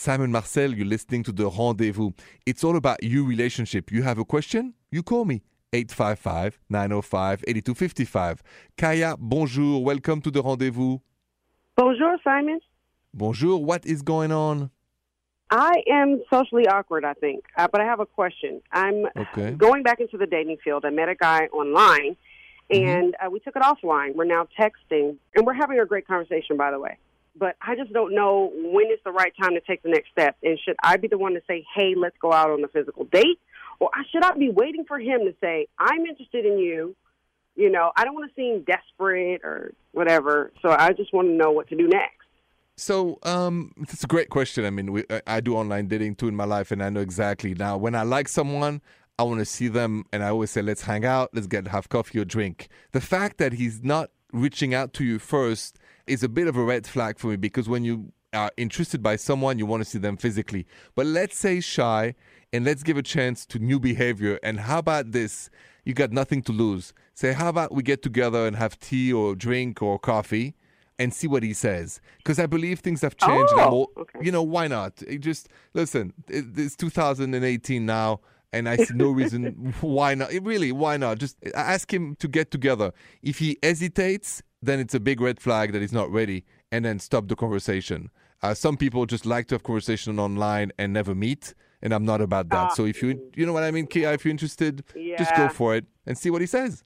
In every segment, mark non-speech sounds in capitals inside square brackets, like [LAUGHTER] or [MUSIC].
Simon Marcel, you're listening to The Rendezvous. It's all about your relationship. You have a question? You call me. 855 905 8255. Kaya, bonjour. Welcome to The Rendezvous. Bonjour, Simon. Bonjour. What is going on? I am socially awkward, I think, uh, but I have a question. I'm Okay. going back into the dating field. I met a guy online, and uh, we took it offline. We're now texting, and we're having a great conversation, by the way. But I just don't know when is the right time to take the next step. And should I be the one to say, "Hey, let's go out on a physical date," or should I be waiting for him to say, "I'm interested in you"? You know, I don't want to seem desperate or whatever. So I just want to know what to do next. So, um, it's a great question. I mean, we, I, do online dating too in my life, and I know exactly now when I like someone, I want to see them, and I always say, let's hang out, let's get have coffee or drink. The fact that he's not reaching out to you first is a bit of a red flag for me because when you are interested by someone, you want to see them physically. But let's say shy, and let's give a chance to new behavior. And how about this? You got nothing to lose. Say, how about we get together and have tea or drink or coffee? and see what he says because I believe things have changed. Oh, all, okay. You know why not? It just listen. It, it's 2018 now, and I see no [LAUGHS] reason why not. It really, why not? Just ask him to get together. If he hesitates, then it's a big red flag that he's not ready, and then stop the conversation. Uh, some people just like to have conversation online and never meet, and I'm not about that. Ah. so if you, you know what I mean, Kia, if you're interested, just go for it and see what he says.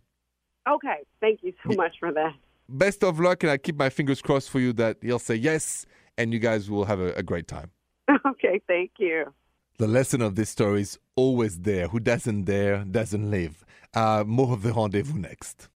Okay, thank you so much for that. best of luck, and I keep my fingers crossed for you that he'll say yes, and you guys will have a, a great time. [LAUGHS] Okay, thank you. The lesson of this story is always there. Who doesn't dare doesn't live. Uh, more of the rendezvous next.